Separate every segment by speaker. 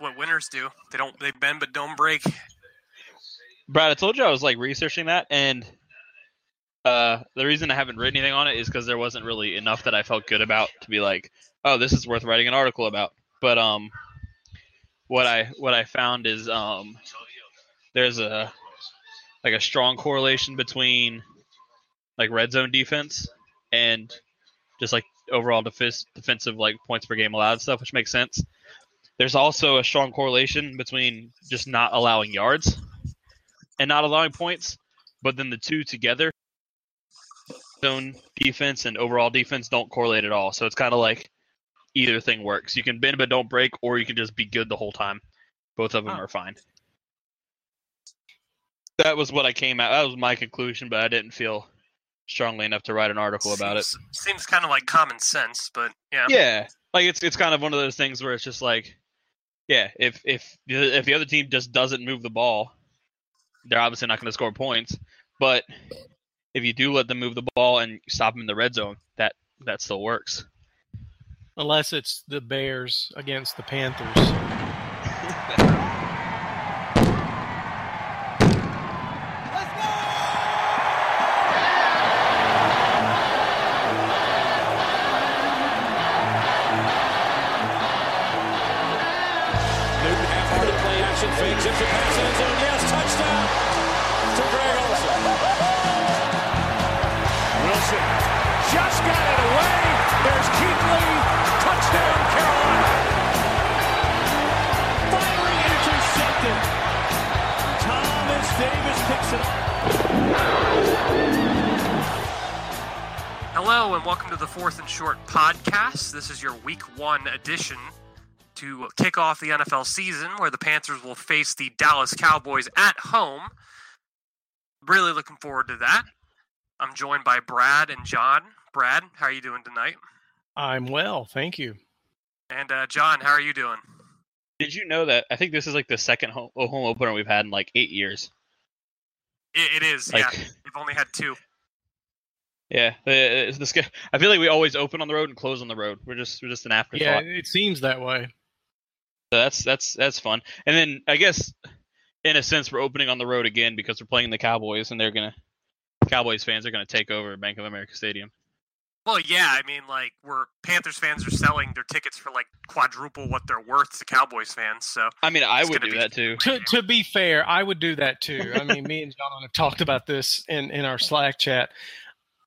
Speaker 1: what winners do. They don't they bend but don't break.
Speaker 2: Brad, I told you I was like researching that, and uh, the reason I haven't written anything on it is because there wasn't really enough that I felt good about to be like, oh, this is worth writing an article about. But um, what I what I found is um, there's a like a strong correlation between like red zone defense and just like overall defense defensive like points per game allowed stuff, which makes sense. There's also a strong correlation between just not allowing yards and not allowing points, but then the two together, zone defense and overall defense don't correlate at all. So it's kind of like either thing works. You can bend but don't break, or you can just be good the whole time. Both of them
Speaker 1: Huh.
Speaker 2: are fine. That was what I came out. That was my conclusion, but I didn't feel strongly enough to write an article about it.
Speaker 1: Seems, seems kind of like common sense, but yeah.
Speaker 2: Yeah, like it's it's kind of one of those things where it's just like, yeah, if if if the other team just doesn't move the ball, they're obviously not going to score points. But if you do let them move the ball and stop them in the red zone, that that still works.
Speaker 3: Unless it's the Bears against the Panthers.
Speaker 4: Davis picks it up.
Speaker 1: Hello and welcome to the Fourth and Short podcast. This is your Week One edition to kick off the NFL season, where the Panthers will face the Dallas Cowboys at home. Really looking forward to that. I'm joined by Brad and John. Brad, how are you doing tonight?
Speaker 3: I'm well, thank you.
Speaker 1: And uh, John, how are you doing?
Speaker 2: Did you know that? I think this is like the second home, home opener we've had in like eight years.
Speaker 1: It, it is,
Speaker 2: Like,
Speaker 1: yeah. We've only had two.
Speaker 2: yeah, uh, it's the I feel like we always open on the road and close on the road. We're just we're just an afterthought.
Speaker 3: Yeah, it seems that way.
Speaker 2: So that's that's that's fun. And then I guess in a sense we're opening on the road again because we're playing the Cowboys and they're gonna Cowboys fans are gonna take over Bank of America Stadium.
Speaker 1: Well, yeah, I mean, like, we're Panthers fans are selling their tickets for like quadruple what they're worth to Cowboys fans. So
Speaker 2: I mean, I would do that too.
Speaker 3: To, to be fair, I would do that too. I mean, me and John have talked about this in, in our Slack chat.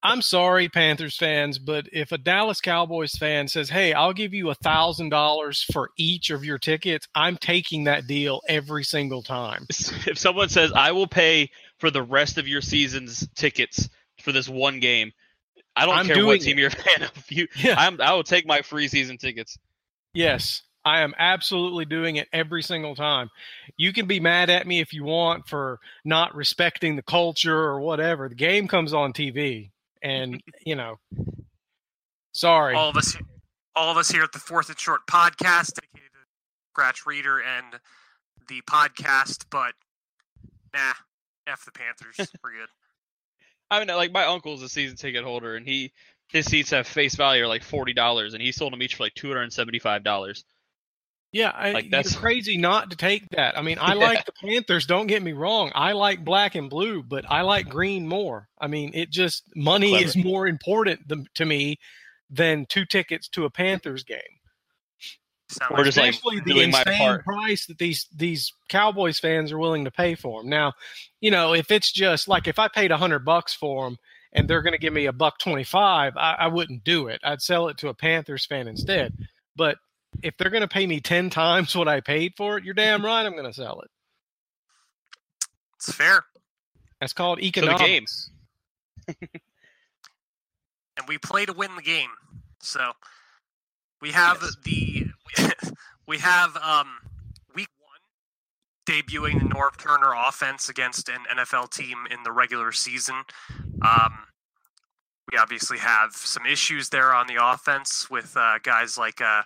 Speaker 3: I'm sorry, Panthers fans, but if a Dallas Cowboys fan says, "Hey, I'll give you a thousand dollars for each of your tickets," I'm taking that deal every single time.
Speaker 2: If someone says I will pay for the rest of your season's tickets for this one game, I don't
Speaker 3: I'm
Speaker 2: care what team
Speaker 3: it.
Speaker 2: you're a fan of. You,
Speaker 3: Yeah.
Speaker 2: I'm, I will take my free season tickets.
Speaker 3: Yes, I am absolutely doing it every single time. You can be mad at me if you want for not respecting the culture or whatever. The game comes on TV, and you know, sorry.
Speaker 1: all of us, all of us here at the Fourth and Short podcast, dedicated to Scratch Reader and the podcast, but nah, f the Panthers, we're good.
Speaker 2: I mean, like my uncle's a season ticket holder, and he his seats have face value are like forty dollars, and he sold them each for like two hundred and seventy five dollars.
Speaker 3: Yeah, I,
Speaker 2: Like, that's-
Speaker 3: crazy not to take that. I mean, I
Speaker 2: Yeah.
Speaker 3: like the Panthers. Don't get me wrong. I like black and blue, but I like green more. I mean, it just money
Speaker 2: Clever.
Speaker 3: is more important th- to me than two tickets to a Panthers game.
Speaker 1: Sound
Speaker 2: Or
Speaker 1: like
Speaker 2: just, like,
Speaker 3: Especially the
Speaker 2: doing my
Speaker 3: insane
Speaker 2: part.
Speaker 3: price that these these Cowboys fans are willing to pay for them. Now, you know, if it's just like if I paid a hundred bucks for them and they're going to give me a buck twenty five, I, I wouldn't do it. I'd sell it to a Panthers fan instead. But if they're going to pay me ten times what I paid for it, you're damn right I'm going to sell it.
Speaker 1: it's fair,
Speaker 3: That's called
Speaker 2: So the
Speaker 3: economics.
Speaker 2: game.
Speaker 1: and we play to win the game. So we have
Speaker 2: Yes.
Speaker 1: the we have um week one debuting the Norv Turner offense against an NFL team in the regular season. Um, we obviously have some issues there on the offense with uh, guys like uh,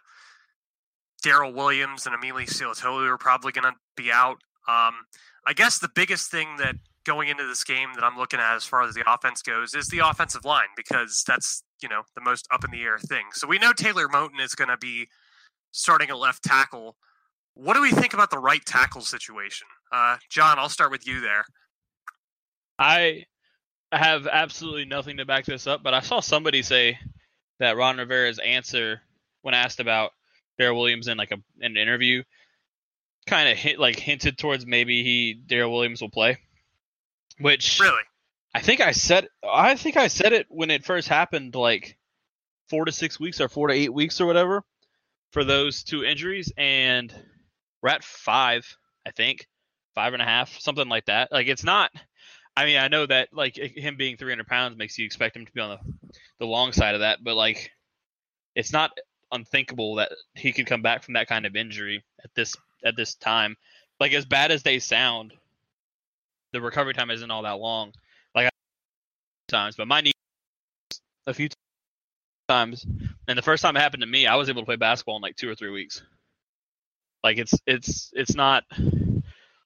Speaker 1: Daryl Williams and Amini Silatolu are probably going to be out. Um, I guess the biggest thing that going into this game that I'm looking at as far as the offense goes is the offensive line because that's you know the most up in the air thing. So we know Taylor Moton is going to be starting at left tackle what do we think about the right tackle situation? Uh, John, I'll start with you there.
Speaker 2: I have absolutely nothing to back this up, but I saw somebody say that Ron Rivera's answer when asked about Daryl Williams in like a in an interview kind of hit like hinted towards maybe he Daryl Williams will play. Which
Speaker 1: Really?
Speaker 2: I think I said I think I said it when it first happened like 4 to 6 weeks or 4 to 8 weeks or whatever for those two injuries and we're at 5 I think five and a half something like that like it's not I mean, I know that like him being 300 pounds makes you expect him to be on the the long side of that, but like it's not unthinkable that he could come back from that kind of injury at this at this time. Like as bad as they sound, the recovery time isn't all that long. Times, but my knee a few times, and the first time it happened to me, I was able to play basketball in like two or three weeks. Like it's it's it's not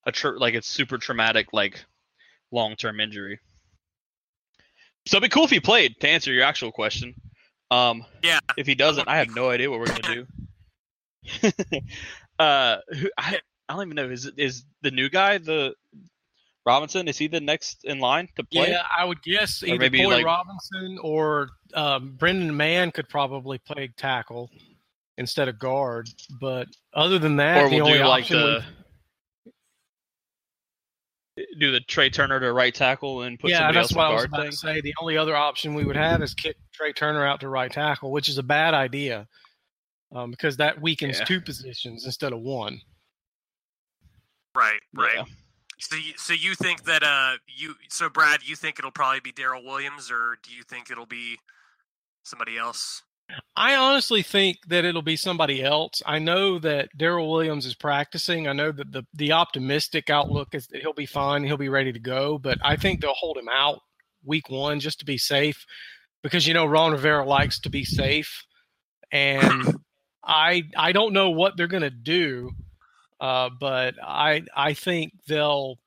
Speaker 2: a tr- like it's super traumatic like long term injury. So it'd be cool if he played. To answer your actual question, um,
Speaker 1: Yeah.
Speaker 2: If he doesn't, I have no idea what we're gonna do. uh, who, I I don't even know. Is is the new guy the Robinson? Is he the next in line to play?
Speaker 3: Yeah, I would guess either
Speaker 2: maybe,
Speaker 3: Boy
Speaker 2: like-
Speaker 3: Robinson or um, Brendan Mann could probably play tackle instead of guard. But other than that,
Speaker 2: or
Speaker 3: the
Speaker 2: we'll
Speaker 3: only
Speaker 2: do like
Speaker 3: option
Speaker 2: the do the Trai Turner to right tackle and put
Speaker 3: yeah,
Speaker 2: somebody
Speaker 3: that's
Speaker 2: else
Speaker 3: what I
Speaker 2: in
Speaker 3: was about
Speaker 2: thing.
Speaker 3: to say. The only other option we would have is kick Trai Turner out to right tackle, which is a bad idea um, because that weakens
Speaker 2: Yeah.
Speaker 3: two positions instead of one.
Speaker 1: Right, right.
Speaker 2: Yeah.
Speaker 1: So, you, so you think that uh, you so Brad, you think it'll probably be Daryl Williams, or do you think it'll be somebody else?
Speaker 3: I honestly think that it'll be somebody else. I know that Daryl Williams is practicing. I know that the the optimistic outlook is that he'll be fine, he'll be ready to go. But I think they'll hold him out week one just to be safe, because you know Ron Rivera likes to be safe, and I I don't know what they're gonna do, uh, but I I think they'll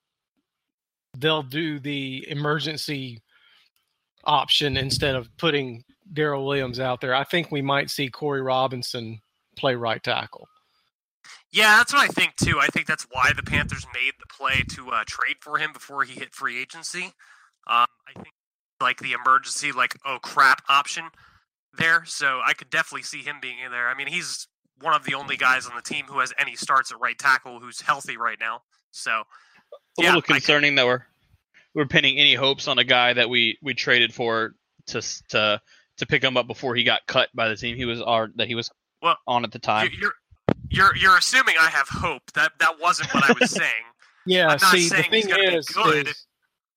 Speaker 3: they'll do the emergency option instead of putting Daryl Williams out there. I think we might see Corey Robinson play right tackle.
Speaker 1: Yeah, that's what I think too. I think that's why the Panthers made the play to uh, trade for him before he hit free agency. Um, I think like the emergency, like oh crap option there. So I could definitely see him being in there. I mean, he's one of the only guys on the team who has any starts at right tackle who's healthy right now. So
Speaker 2: a
Speaker 1: yeah,
Speaker 2: little
Speaker 1: I could-
Speaker 2: concerning that we're we're pinning any hopes on a guy that we we traded for to to to pick him up before he got cut by the team he was our that he was
Speaker 1: Well,
Speaker 2: on at the time.
Speaker 1: you're, you're you're you're assuming I have hope. That that wasn't what I was saying.
Speaker 3: Yeah,
Speaker 1: I'm not
Speaker 3: see, the
Speaker 1: saying he's
Speaker 3: thing
Speaker 1: gonna be good.
Speaker 3: is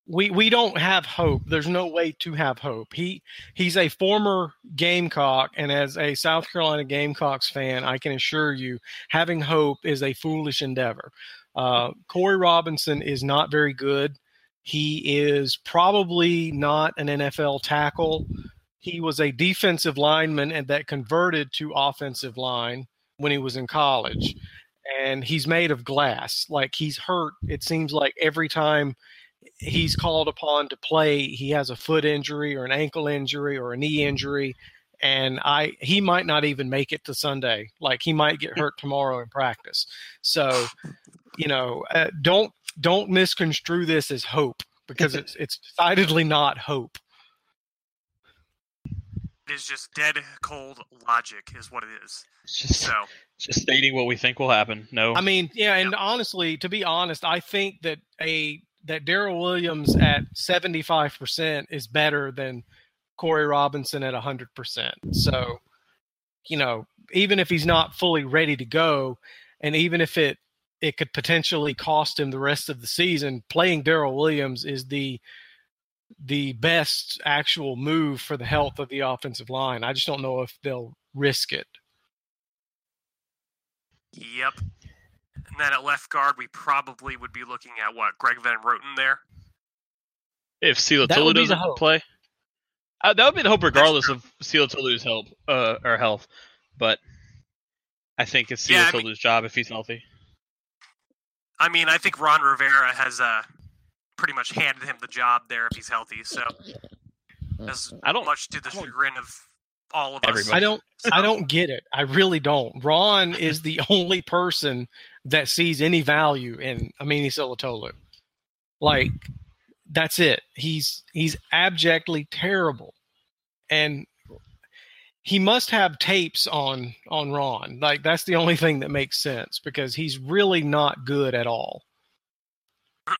Speaker 3: we we don't have hope. There's no way to have hope. He he's a former Gamecock, and as a South Carolina Gamecocks fan, I can assure you, having hope is a foolish endeavor. Uh, Corey Robinson is not very good. He is probably not an NFL tackle. He was a defensive lineman and that converted to offensive line when he was in college. And he's made of glass. Like he's hurt, it seems like every time he's called upon to play, he has a foot injury or an ankle injury or a knee injury. And I he might not even make it to Sunday. Like he might get hurt tomorrow in practice. So, you know, uh, don't don't misconstrue this as hope because it's it's decidedly not hope.
Speaker 1: It is just dead cold logic, is what it is.
Speaker 2: Just
Speaker 1: So
Speaker 2: just stating what we think will happen. No,
Speaker 3: I mean, yeah, and honestly, to be honest, I think that a that Daryl Williams at seventy five percent is better than Corey Robinson at hundred percent. So, you know, even if he's not fully ready to go, and even if it it could potentially cost him the rest of the season, playing Daryl Williams is the the best actual move for the health of the offensive line. I just don't know if they'll risk it.
Speaker 1: Yep. And then at left guard, we probably would be looking at what Greg Van Roten there.
Speaker 2: if Silatolu
Speaker 3: would be the
Speaker 2: doesn't
Speaker 3: hope.
Speaker 2: play, uh, that would be the hope regardless of Silatolu's help uh, or health. But I think it's Sila
Speaker 1: Yeah, I mean-
Speaker 2: Tulu's job if he's healthy.
Speaker 1: I mean, I think Ron Rivera has uh, pretty much handed him the job there if he's healthy. So as
Speaker 2: I don't.
Speaker 1: much to the chagrin of all of us.
Speaker 3: I don't I don't get it. I really don't. Ron is the only person that sees any value in Amini Silatolu. Like that's it. He's he's abjectly terrible. And he must have tapes on on Ron. Like that's the only thing that makes sense because he's really not good at all.
Speaker 2: I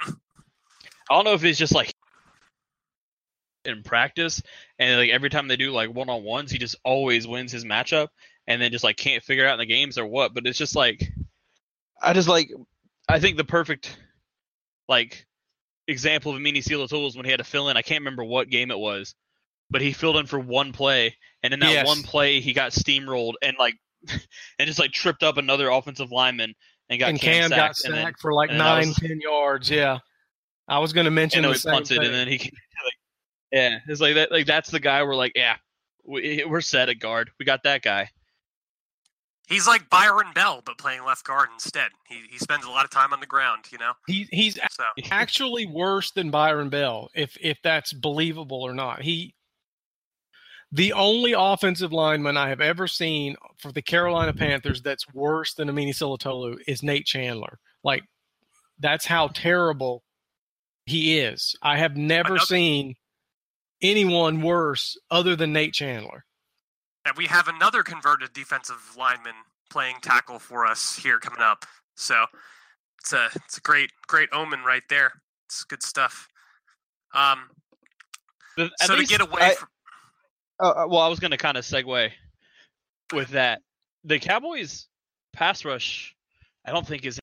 Speaker 2: don't know if it's just like in practice and like every time they do like one on ones, he just always wins his matchup and then just like can't figure out in the games or what. But it's just like I just like I think the perfect like example of Amini Silatolu when he had to fill in. I can't remember what game it was, but he filled in for one play, and in that
Speaker 3: Yes.
Speaker 2: one play he got steamrolled and like and just like tripped up another offensive lineman and got
Speaker 3: and
Speaker 2: Cam,
Speaker 3: Cam got
Speaker 2: sacked, and then
Speaker 3: for like
Speaker 2: and then that
Speaker 3: nine,
Speaker 2: was-
Speaker 3: ten yards. Yeah, I was going to mention
Speaker 2: and then
Speaker 3: the same
Speaker 2: punted, and then he like, yeah, it's like that. Like that's the guy we're like, yeah, we, we're set at guard. We got that guy.
Speaker 1: He's like Byron Bell, but playing left guard instead. He he spends a lot of time on the ground, you know.
Speaker 3: he, he's
Speaker 1: So
Speaker 3: actually worse than Byron Bell, if if that's believable or not. He the only offensive lineman I have ever seen for the Carolina Panthers that's worse than Amini Silatolu is Nate Chandler. Like that's how terrible he is. I have never
Speaker 1: Another-
Speaker 3: seen anyone worse other than Nate Chandler.
Speaker 1: and we have another converted defensive lineman playing tackle for us here coming up. So it's a it's a great great omen right there. It's good stuff. Um,
Speaker 2: The- at
Speaker 1: so to get away
Speaker 2: I-
Speaker 1: from
Speaker 2: Uh, uh, well, I was going to kind of segue with that. The Cowboys pass rush, I don't think is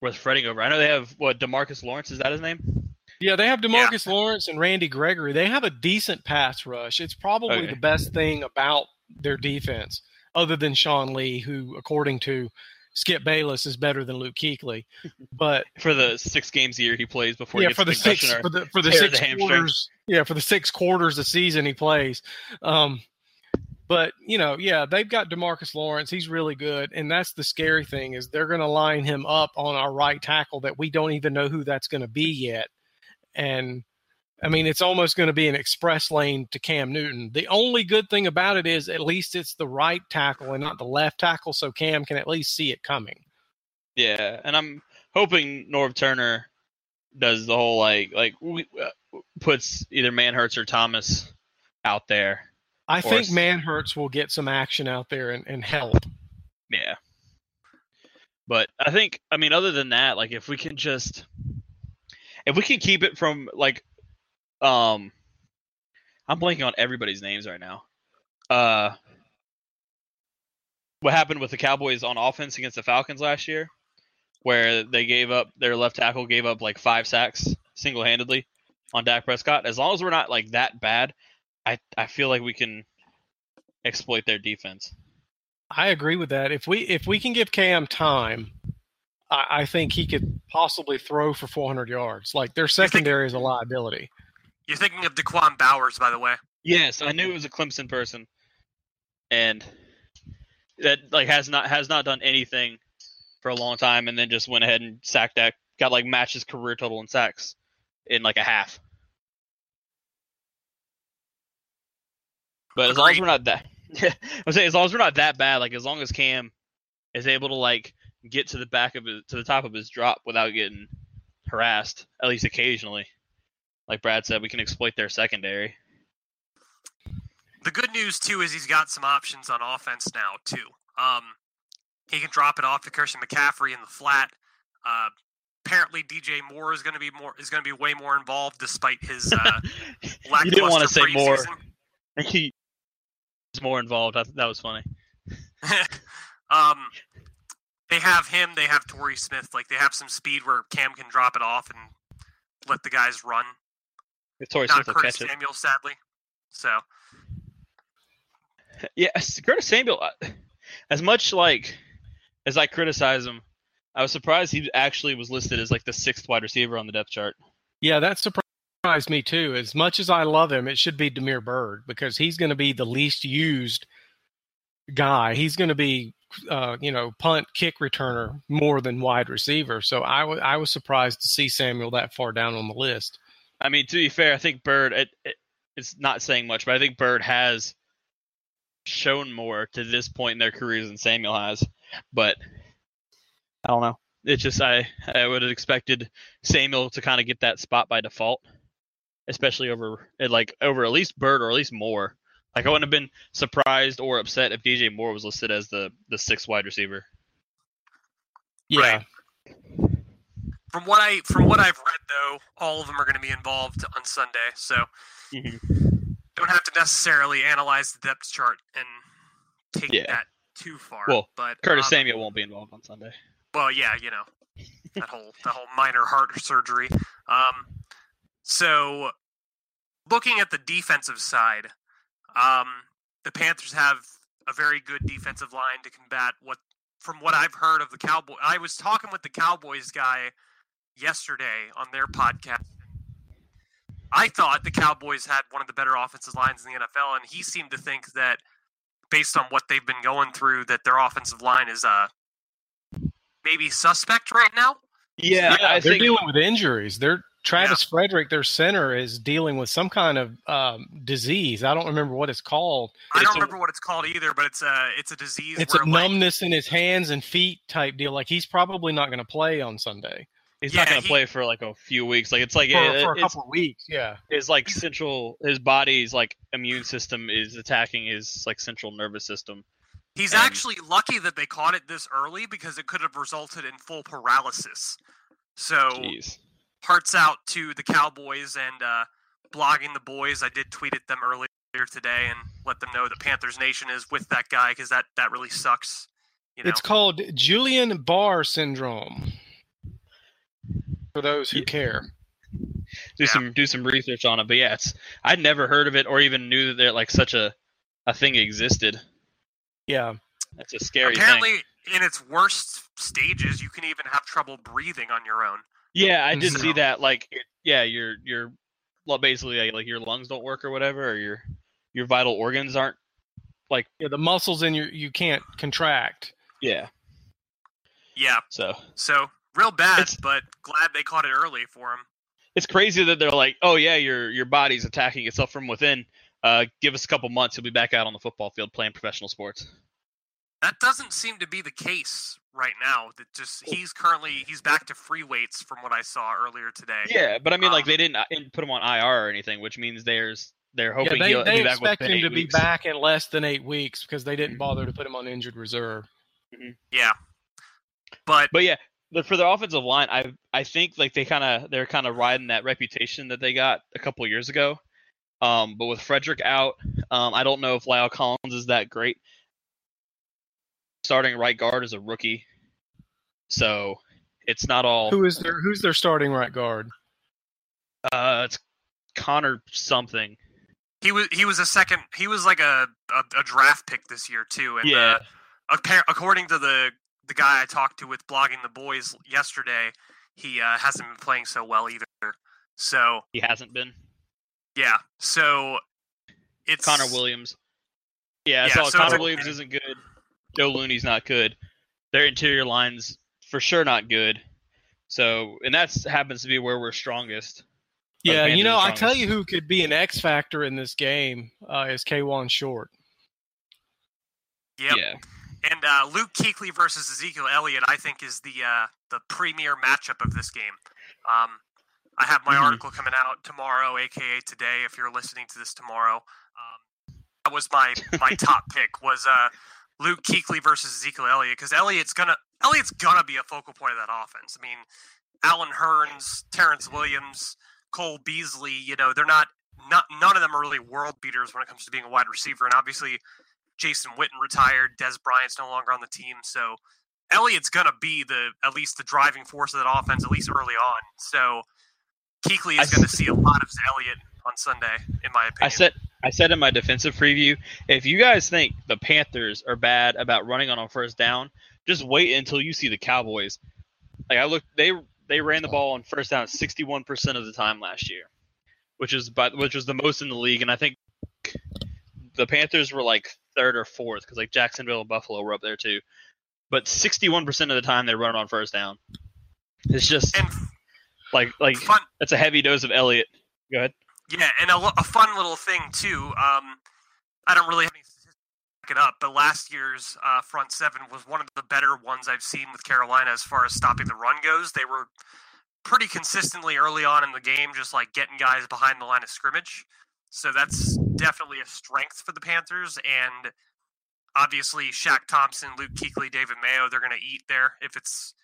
Speaker 2: worth fretting over. I know they have what Demarcus Lawrence is that his name?
Speaker 3: Yeah, they have Demarcus Lawrence and Randy Gregory. They have a decent pass rush. It's probably
Speaker 2: Okay.
Speaker 3: the best thing about their defense, other than Sean Lee, who, according to Skip Bayless, is better than Luke Kuechly. But
Speaker 2: For the six games a year he plays before
Speaker 3: yeah,
Speaker 2: he gets
Speaker 3: for the six for the for the six
Speaker 2: the
Speaker 3: quarters, yeah, for the six quarters a season he plays. Um, but you know, yeah, they've got Demarcus Lawrence. He's really good, and that's the scary thing is they're going to line him up on our right tackle that we don't even know who that's going to be yet. And I mean, it's almost going to be an express lane to Cam Newton. The only good thing about it is at least it's the right tackle and not the left tackle, so Cam can at least see it coming.
Speaker 2: Yeah, and I'm hoping Norv Turner does the whole like like we, uh, puts either Manhertz or Thomas out there.
Speaker 3: I think Manhertz will get some action out there and, and help.
Speaker 2: Yeah. But I think I mean other than that, like if we can just if we can keep it from like um I'm blanking on everybody's names right now. Uh what happened with the Cowboys on offense against the Falcons last year where they gave up their left tackle gave up like five sacks single-handedly on Dak Prescott. As long as we're not like that bad, I I feel like we can exploit their defense.
Speaker 3: I agree with that. If we if we can give Cam time, I, I think he could possibly throw for 400 yards. Like their secondary is a liability.
Speaker 1: you're thinking of Daquan Bowers, by the way.
Speaker 2: Yes, I knew it was a Clemson person, and that like has not has not done anything for a long time, and then just went ahead and sacked that got like matched his career total in sacks in like a half. But as long as we're not that, yeah, I'm saying as long as we're not that bad, like as long as Cam is able to like get to the back of his to the top of his drop without getting harassed, at least occasionally. Like Brad said, we can exploit their secondary.
Speaker 1: The good news too is he's got some options on offense now too. Um, he can drop it off to Christian McCaffrey in the flat. Uh, apparently, DJ Moore is going to be more is going to be way more involved despite his uh, lack.
Speaker 2: you didn't want to say more.
Speaker 1: preseason.
Speaker 2: He was more involved. That was funny.
Speaker 1: um, they have him. They have Torrey Smith. Like they have some speed where Cam can drop it off and let the guys run.
Speaker 2: If Torrey
Speaker 1: Not
Speaker 2: Smith will
Speaker 1: Curtis
Speaker 2: catch it.
Speaker 1: Samuel, sadly. So
Speaker 2: Yeah, Curtis Samuel. uh, As much like as I criticize him, I was surprised he actually was listed as like the sixth wide receiver on the depth chart.
Speaker 3: Yeah, that surprised me too. As much as I love him, it should be Damiere Byrd because he's going to be the least used guy. He's going to be, uh, you know, punt kick returner more than wide receiver. So I wa- I was surprised to see Samuel that far down on the list.
Speaker 2: I mean, to be fair, I think Byrd. It, it, it's not saying much, but I think Byrd has shown more to this point in their careers than Samuel has, but I don't know. It's just I I would have expected Samuel to kind of get that spot by default, especially over like over at least Byrd or at least Moore. Like I wouldn't have been surprised or upset if DJ Moore was listed as the the sixth wide receiver.
Speaker 3: Yeah.
Speaker 1: Right. From what I from what I've read though, all of them are going to be involved on Sunday, so
Speaker 2: Mhm.
Speaker 1: don't have to necessarily analyze the depth chart and take
Speaker 2: Yeah.
Speaker 1: that too far.
Speaker 2: Well,
Speaker 1: but
Speaker 2: Curtis
Speaker 1: um,
Speaker 2: Samuel won't be involved on Sunday.
Speaker 1: Well, yeah, you know that whole that whole minor heart surgery. Um, so looking at the defensive side, um, the Panthers have a very good defensive line to combat what, from what I've heard of the Cowboy. I was talking with the Cowboys guy yesterday on their podcast. I thought the Cowboys had one of the better offensive lines in the NFL, and he seemed to think that, based on what they've been going through, that their offensive line is uh maybe suspect right now.
Speaker 2: Yeah,
Speaker 3: Yeah,
Speaker 2: I
Speaker 3: they're
Speaker 2: think
Speaker 3: dealing with injuries. They're Travis Frederick, their center, is dealing with some kind of um, disease. I don't remember what it's called.
Speaker 1: I don't
Speaker 2: a-
Speaker 1: remember what it's called either, but it's a it's a disease.
Speaker 3: It's
Speaker 1: where,
Speaker 3: a
Speaker 1: like,
Speaker 3: numbness in his hands and feet type deal. Like he's probably not going to play on Sunday
Speaker 2: he's
Speaker 1: Yeah,
Speaker 2: not going to play for like a few weeks. Like it's like
Speaker 3: for,
Speaker 2: it-
Speaker 3: for a
Speaker 2: it's,
Speaker 3: couple of weeks. Yeah,
Speaker 2: his like central his body's like immune system is attacking his like central nervous system.
Speaker 1: He's
Speaker 2: and-
Speaker 1: actually lucky that they caught it this early because it could have resulted in full paralysis. So
Speaker 2: Jeez.
Speaker 1: Hearts out to the Cowboys and uh, blogging the boys. I did tweet at them earlier today and let them know that Panthers Nation is with that guy because that that really sucks. You know,
Speaker 3: it's called Guillain-Barré syndrome. For those who
Speaker 2: Yeah.
Speaker 3: care,
Speaker 2: Do
Speaker 1: Yeah.
Speaker 2: some do some research on it. But yeah, it's I'd never heard of it or even knew that there like such a a thing existed.
Speaker 3: yeah,
Speaker 2: That's a scary
Speaker 1: apparently
Speaker 2: thing.
Speaker 1: in its worst stages, you can even have trouble breathing on your own.
Speaker 2: Yeah, I did
Speaker 3: So-
Speaker 2: see that. Like, yeah, your your well, basically like, like your lungs don't work or whatever, or your your vital organs aren't.
Speaker 3: Like yeah. The muscles in your you can't contract.
Speaker 2: Yeah.
Speaker 1: Yeah,
Speaker 2: So
Speaker 1: so real bad,
Speaker 2: It's-
Speaker 1: but glad they caught it early for him.
Speaker 2: it's crazy that they're like, oh yeah, your your body's attacking itself from within. Uh, give us a couple months, you'll be back out on the football field playing professional sports.
Speaker 1: That doesn't seem to be the case right now. That just he's currently he's back to free weights from what I saw earlier today.
Speaker 2: Yeah, but I mean, like
Speaker 1: Um,
Speaker 2: they didn't uh, put him on IR or anything, which means there's they're
Speaker 3: Yeah,
Speaker 2: hoping
Speaker 3: they,
Speaker 2: he'll
Speaker 3: they
Speaker 2: be back
Speaker 3: expect
Speaker 2: within
Speaker 3: him to
Speaker 2: eight
Speaker 3: be back in less than eight weeks because they didn't bother to put him on injured reserve.
Speaker 1: Yeah, but
Speaker 2: But yeah, the, for the offensive line, I I think like they kind of they're kind of riding that reputation that they got a couple years ago. Um, but with Frederick out, um, I don't know if La'el Collins is that great. Starting right guard as a rookie, so it's not all.
Speaker 3: Who is their Who's their starting right guard?
Speaker 2: Uh, it's Connor something.
Speaker 1: he was he was a second. He was like a a, a draft pick this year too. And
Speaker 2: Yeah,
Speaker 1: uh, according to the the guy I talked to with blogging the boys yesterday, he uh, hasn't been playing so well either. So
Speaker 2: he hasn't been.
Speaker 1: yeah, so it's
Speaker 2: Connor Williams. Yeah,
Speaker 1: Yeah,
Speaker 2: so,
Speaker 1: so
Speaker 2: Connor
Speaker 1: it's-
Speaker 2: Williams isn't good. Joe Looney's not good. Their interior lines for sure not good. So, and that's happens to be where we're strongest.
Speaker 3: Yeah, you know, I tell you who could be an X factor in this game uh, is Kawann Short.
Speaker 1: Yep.
Speaker 2: Yeah,
Speaker 1: And uh, Luke Kuechly versus Ezekiel Elliott, I think, is the uh, the premier matchup of this game. Um, I have my
Speaker 2: Mhm.
Speaker 1: article coming out tomorrow, aka today. If you're listening to this tomorrow, um, that was my my top pick was uh, Luke Kuechly versus Ezekiel Elliott because Elliott's gonna Elliott's gonna be a focal point of that offense. I mean, Allen Hurns, Terrance Williams, Cole Beasley. You know, they're not not none of them are really world beaters when it comes to being a wide receiver, and obviously. Jason Witten retired. Dez Bryant's no longer on the team, so Elliott's gonna be the at least the driving force of that offense at least early on. So Kuechly
Speaker 2: I
Speaker 1: is going to see a lot of Elliott on Sunday, in my opinion.
Speaker 2: I said I said in my defensive preview, if you guys think the Panthers are bad about running on a first down, just wait until you see the Cowboys. Like I look, they they ran the ball on first down 61% of the time last year, which is by which was the most in the league, and I think the Panthers were like third or fourth because like Jacksonville and Buffalo were up there too. But 61% of the time they run on first down. It's just
Speaker 1: and
Speaker 2: like like
Speaker 1: fun,
Speaker 2: that's a heavy dose of Elliott. Go ahead.
Speaker 1: yeah, and a, a fun little thing too. Um, I don't really have any it up, but last year's uh, front seven was one of the better ones I've seen with Carolina as far as stopping the run goes. They were pretty consistently early on in the game, just like getting guys behind the line of scrimmage. So that's definitely a strength for the Panthers. And obviously, Shaq Thompson, Luke Kuechly, David Mayo, they're going to eat there if it's,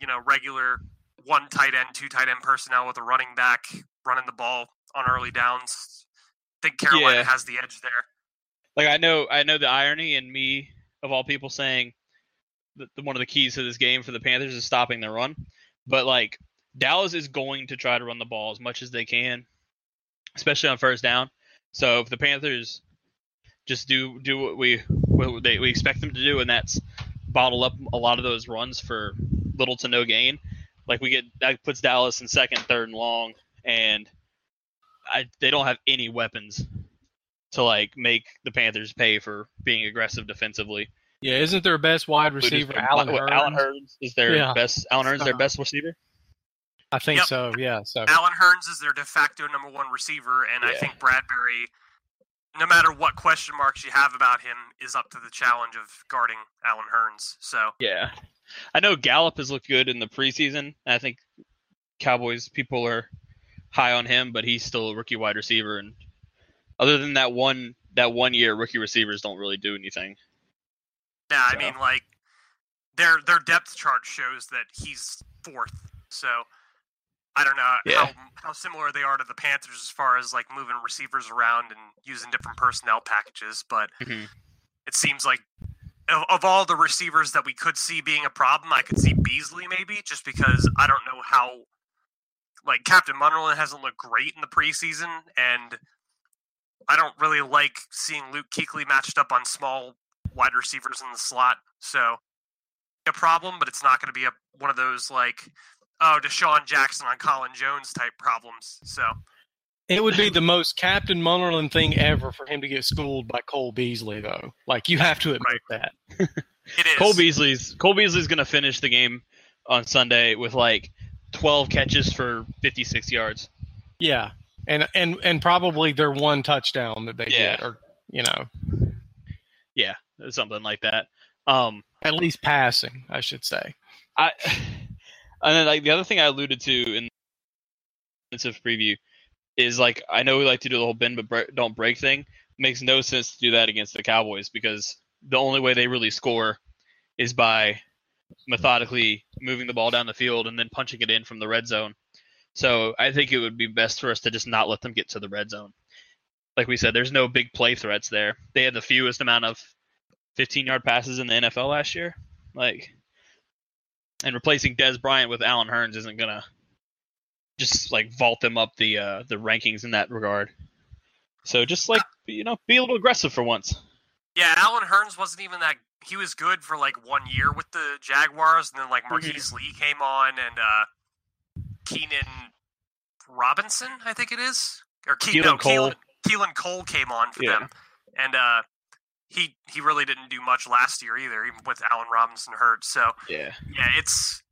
Speaker 1: you know, regular one tight end, two tight end personnel with a running back running the ball on early downs. I think Carolina
Speaker 2: Yeah.
Speaker 1: has the edge there.
Speaker 2: Like I know, I know the irony in me of all people saying that the, one of the keys to this game for the Panthers is stopping the run, but like Dallas is going to try to run the ball as much as they can, especially on first down. So if the Panthers just do do what we what they we expect them to do, and that's bottle up a lot of those runs for little to no gain, like we get that puts Dallas in second, third, and long, and I, they don't have any weapons to like make the Panthers pay for being aggressive defensively.
Speaker 3: Yeah, isn't their best wide receiver
Speaker 2: What,
Speaker 3: Allen
Speaker 2: what,
Speaker 3: Hurns?
Speaker 2: Allen Hurns is their
Speaker 3: Yeah.
Speaker 2: best. Allen Hurns their
Speaker 3: Uh,
Speaker 2: best receiver.
Speaker 3: I think
Speaker 1: Yep.
Speaker 3: so. Yeah. So
Speaker 1: Allen Hurns is their de facto number one receiver, and I think Bradberry, no matter what question marks you have about him, is up to the challenge of guarding Allen Hurns. So
Speaker 2: Yeah, I know Gallup has looked good in the preseason. I think Cowboys people are high on him, but he's still a rookie wide receiver. And other than that one that one year, rookie receivers don't really do anything.
Speaker 1: yeah, I
Speaker 2: So-
Speaker 1: mean, like their their depth chart shows that he's fourth. So I don't know
Speaker 2: Yeah.
Speaker 1: how how similar they are to the Panthers as far as like moving receivers around and using different personnel packages, but
Speaker 2: Mhm.
Speaker 1: it seems like of, of all the receivers that we could see being a problem, I could see Beasley maybe just because I don't know how like Captain Munnerlyn hasn't looked great in the preseason and I don't really like seeing Luke Kuechly matched up on small wide receivers in the slot. So a problem, but it's not going to be a one of those like oh DeSean Jackson on Colin Jones type problems. So
Speaker 3: it would be the most Captain Munnerlyn thing ever for him to get schooled by Cole Beasley, though. Like you have to admit that.
Speaker 1: it is
Speaker 2: Cole Beasley's Cole Beasley's gonna finish the game on Sunday with like 12 catches for 56 yards.
Speaker 3: Yeah, and and and probably their one touchdown that they
Speaker 2: Yeah.
Speaker 3: get, or you know,
Speaker 2: Yeah, something like that. Um,
Speaker 3: at least passing, I should say.
Speaker 2: I and then like the other thing I alluded to in the preview is like I know we like to do the whole bend but bre- don't break thing. Makes no sense to do that against the Cowboys because the only way they really score is by methodically moving the ball down the field and then punching it in from the red zone. So I think it would be best for us to just not let them get to the red zone. Like we said, there's no big play threats there. They had the fewest amount of 15 yard passes in the NFL last year. Like, and replacing Dez Bryant with Allen Hurns isn't gonna just like vault them up the uh, the rankings in that regard. So just like you know, be a little aggressive for once.
Speaker 1: Yeah, Allen Hurns wasn't even that. He was good for like one year with the Jaguars, and then like Marquise Lee came on, and uh Keenan Robinson, I think it is, or Ke-
Speaker 2: Keelan
Speaker 1: no,
Speaker 2: Cole.
Speaker 1: Keelan, Keelan Cole came on for
Speaker 2: Yeah.
Speaker 1: them, and uh he he really didn't do much last year either, even with Allen Robinson hurt. So
Speaker 2: Yeah.
Speaker 1: yeah, it's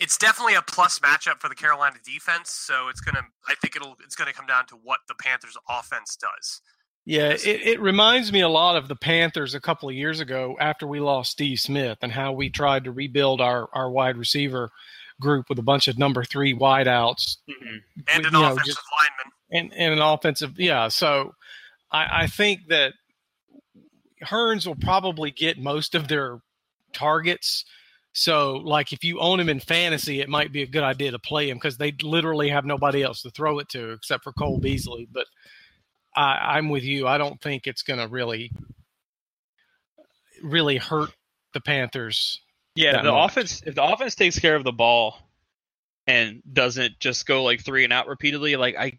Speaker 1: it's definitely a plus matchup for the Carolina defense. So it's gonna, I think it'll, it's gonna come down to what the Panthers' offense does.
Speaker 3: Yeah, it, it reminds me a lot of the Panthers a couple of years ago after we lost Steve Smith and how we tried to rebuild our, our wide receiver group with a bunch of number three wideouts mm-hmm.
Speaker 1: And
Speaker 3: You
Speaker 1: an
Speaker 3: know,
Speaker 1: offensive
Speaker 3: just-
Speaker 1: lineman.
Speaker 3: and, and an offensive. Yeah, so I, I think that Hurns will probably get most of their targets. So, like, if you own him in fantasy, it might be a good idea to play him because they literally have nobody else to throw it to except for Cole Beasley. But I, I'm with you. I don't think it's going to really, really hurt the Panthers.
Speaker 2: Yeah, the
Speaker 3: much.
Speaker 2: offense if the offense takes care of the ball and doesn't just go like three and out repeatedly, like I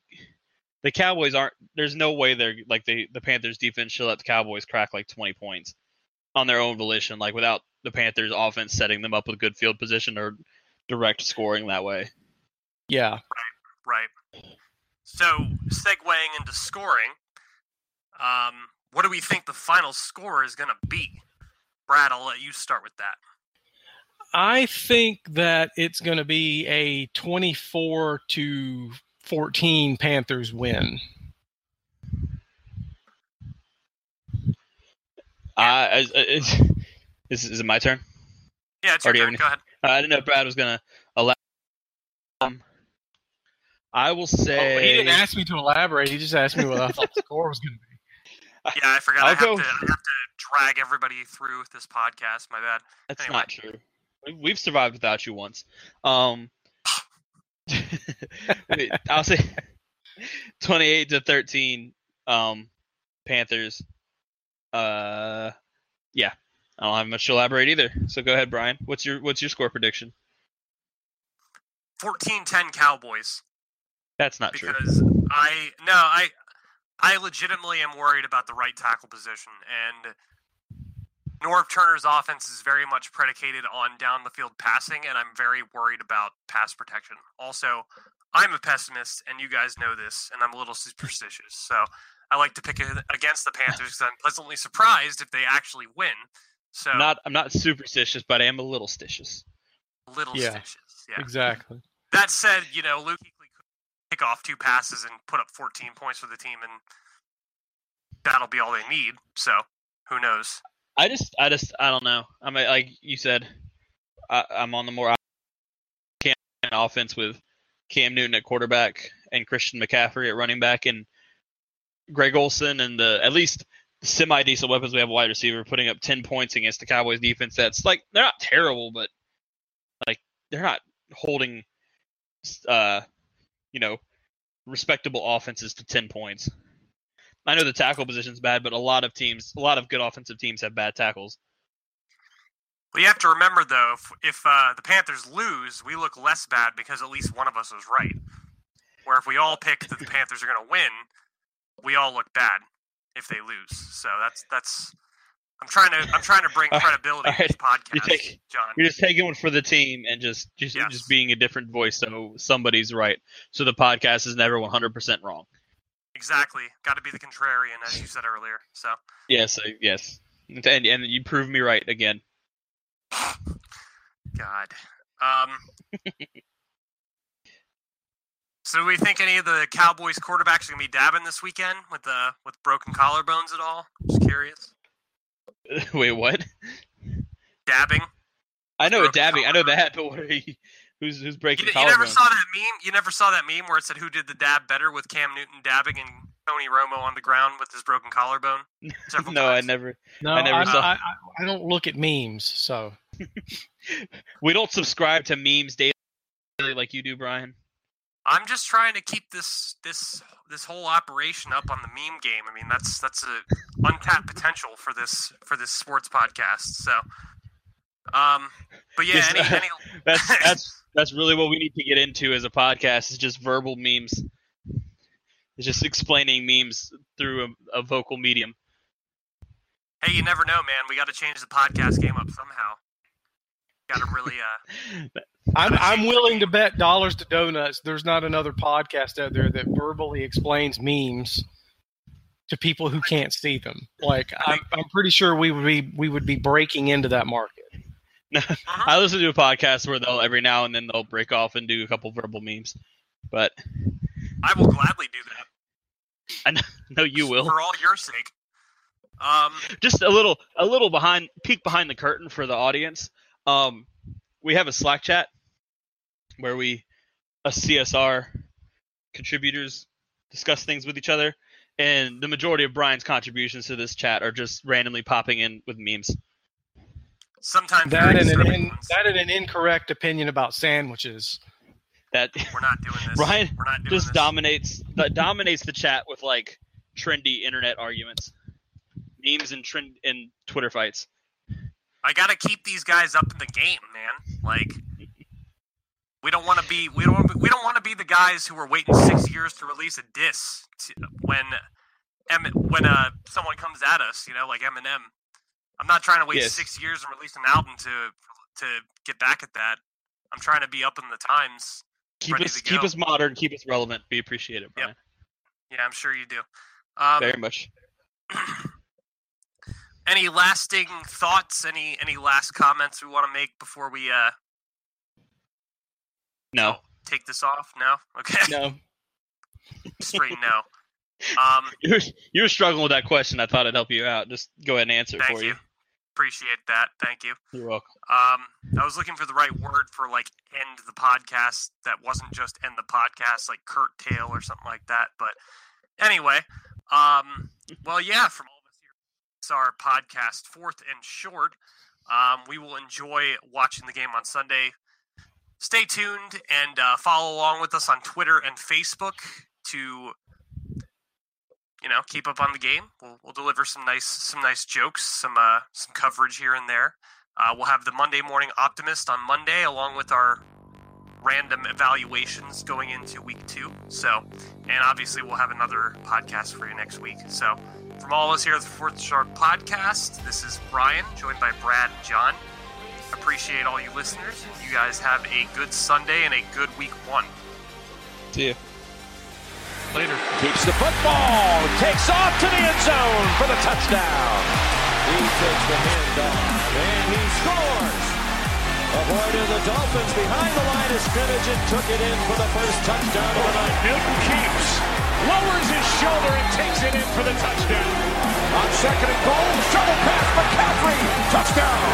Speaker 2: the Cowboys aren't there's no way they're like the the Panthers defense should let the Cowboys crack like 20 points on their own volition like without the Panthers offense setting them up with good field position or direct scoring that way.
Speaker 3: Yeah.
Speaker 1: Right. So, segueing into scoring, um, what do we think the final score is going to be? Brad, I'll let you start with that.
Speaker 3: I think that it's going to be a 24 to 14 Panthers win.
Speaker 2: Uh, is, is, is, is it my turn?
Speaker 1: Yeah, it's
Speaker 2: Or
Speaker 1: your
Speaker 2: do
Speaker 1: turn.
Speaker 2: any-
Speaker 1: Go ahead.
Speaker 2: Uh, I didn't know if Brad was gonna allow. Um, I will
Speaker 3: Oh,
Speaker 2: say.
Speaker 3: he didn't ask me to elaborate. He just asked me what I thought the score was going to be.
Speaker 1: Yeah, I forgot. I
Speaker 2: I'll
Speaker 1: have,
Speaker 2: go-
Speaker 1: to, I have to drag everybody through with this podcast. My bad.
Speaker 2: That's
Speaker 1: Anyway.
Speaker 2: not true. We- We've survived without you once. Um, I'll say twenty-eight to thirteen. Um, Panthers. Uh, yeah, I don't have much to elaborate either. So go ahead, Brian. What's your what's your score prediction?
Speaker 1: 14-10 Cowboys.
Speaker 2: That's not true.
Speaker 1: because I no I I legitimately am worried about the right tackle position and Norv Turner's offense is very much predicated on down the field passing and I'm very worried about pass protection. Also, I'm a pessimist and you guys know this and I'm a little superstitious. So I like to pick against the Panthers because I'm pleasantly surprised if they actually win. So
Speaker 2: I'm not I'm not superstitious, but I am a little stitious.
Speaker 1: little
Speaker 3: Yeah.
Speaker 1: stitious. Yeah.
Speaker 3: Exactly.
Speaker 1: That said, you know, Luke Kuechly could pick off two passes and put up 14 points for the team, and that'll be all they need. So, who knows?
Speaker 2: I just, I just, I don't know. I mean, like you said, I, I'm on the more Cam offense with Cam Newton at quarterback and Christian McCaffrey at running back and Greg Olsen and the at least semi decent weapons we have wide receiver putting up 10 points against the Cowboys defense. That's like they're not terrible, but like they're not holding, uh, you know, respectable offenses to 10 points. I know the tackle position's bad, but a lot of teams, a lot of good offensive teams have bad tackles.
Speaker 1: Well, you have to remember, though, if, if uh, the Panthers lose, we look less bad because at least one of us was right. Where if we all pick that the Panthers are going to win, we all look bad if they lose. So that's that's. I'm trying to I'm trying to bring credibility
Speaker 2: all
Speaker 1: to this podcast,
Speaker 2: take-
Speaker 1: John.
Speaker 2: You're just taking one for the team and just just
Speaker 1: Yes.
Speaker 2: just being a different voice, so somebody's right. So the podcast is never 100% wrong.
Speaker 1: Exactly. Got to be the contrarian, as you said earlier. So.
Speaker 2: Yes, I- yes, and and you proved me right again.
Speaker 1: God. Um. so, do we think any of the Cowboys quarterbacks are gonna be dabbing this weekend with the with broken collarbones at all? Just curious.
Speaker 2: Wait, what?
Speaker 1: Dabbing.
Speaker 2: I know a dabbing. I know that, but what are you? Who's who's
Speaker 1: You,
Speaker 2: breaking
Speaker 1: you never
Speaker 2: collarbones?
Speaker 1: saw that meme. You never saw that meme where it said who did the dab better with Cam Newton dabbing and Tony Romo on the ground with his broken collarbone. Several
Speaker 2: no, I never.
Speaker 3: No,
Speaker 2: I never
Speaker 3: I,
Speaker 2: saw-
Speaker 3: I, I, I don't look at memes, so
Speaker 2: We don't subscribe to memes daily like you do, Brian.
Speaker 1: I'm just trying to keep this this this whole operation up on the meme game. I mean, that's that's a untapped potential for this for this sports podcast. So, um, but yeah, any, any
Speaker 2: That's that's that's really what we need to get into as a podcast. Is just verbal memes. It's just explaining memes through a, a vocal medium.
Speaker 1: hey, you never know, man. We got to change the podcast game up somehow. Got to really, uh,
Speaker 3: I'm I'm willing to bet dollars to donuts. There's not another podcast out there that verbally explains memes to people who can't see them. Like I'm, I'm pretty sure we would be we would be breaking into that market.
Speaker 2: I listen to a podcast where they'll every now and then they'll break off and do a couple verbal memes, but
Speaker 1: I will gladly do that
Speaker 2: I know, you will.
Speaker 1: for all your sake. Um,
Speaker 2: Just a little, a little behind, peek behind the curtain for the audience. Um, we have a Slack chat where we, us CSR contributors, discuss things with each other, and the majority of Brian's contributions to this chat are just randomly popping in with memes.
Speaker 1: Sometimes
Speaker 3: That and an in, that and an incorrect opinion about sandwiches.
Speaker 2: That
Speaker 1: We're not doing this.
Speaker 2: Brian
Speaker 1: We're not doing
Speaker 2: just
Speaker 1: this.
Speaker 2: dominates that dominates the chat with like trendy internet arguments, memes, and trend and Twitter fights.
Speaker 1: I gotta keep these guys up in the game, man. Like, we don't want to be we don't we don't want to be the guys who are waiting six years to release a diss to, when when uh someone comes at us, you know, like Eminem. I'm not trying to wait
Speaker 2: Yes.
Speaker 1: six years and release an album to to get back at that. I'm trying to be up in the times.
Speaker 2: Keep us keep us modern, keep us relevant. We appreciate it, Brian,
Speaker 1: Yeah, I'm sure you do. Um,
Speaker 2: very much.
Speaker 1: any lasting thoughts? Any any last comments we want to make before we uh
Speaker 2: No,
Speaker 1: take this off? No. Okay.
Speaker 3: No,
Speaker 1: Straight no. Um,
Speaker 2: you were, you were struggling with that question. I thought I'd help you out. Just go ahead and answer for
Speaker 1: you. Appreciate that. Thank you.
Speaker 2: You're welcome.
Speaker 1: Um, I was looking for the right word for like end the podcast that wasn't just end the podcast, like curtail or something like that. But anyway, um, well, yeah, from all of us here, it's our podcast, fourth and short. Um, we will enjoy watching the game on Sunday. Stay tuned and uh, follow along with us on Twitter and Facebook to you know keep up on the game. We'll, we'll deliver some nice some nice jokes, some uh, some coverage here and there. Uh, we'll have the Monday Morning Optimist on Monday, along with our random evaluations going into week two. So, and obviously we'll have another podcast for you next week. So, from all of us here at the Fourth Shark Podcast, this is Brian, joined by Brad and Jon. Appreciate all you listeners. You guys have a good Sunday and a good week one.
Speaker 2: See you.
Speaker 3: Later.
Speaker 4: Keeps the football. Takes off to the end zone for the touchdown. He takes the handoff and he scores. Avoided the Dolphins behind the line of scrimmage and took it in for the first touchdown of the night. Newton keeps, lowers his shoulder and takes it in for the touchdown. On second and goal, shovel pass McCaffrey, touchdown.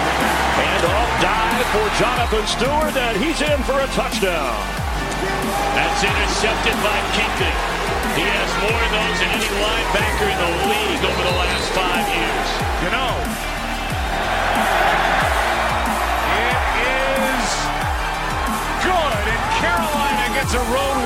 Speaker 4: And off dive for Jonathan Stewart, and he's in for a touchdown.
Speaker 5: That's intercepted by Kington. He has more of those than any linebacker in the league over the last five years.
Speaker 4: You know, it is good, and Carolina gets a road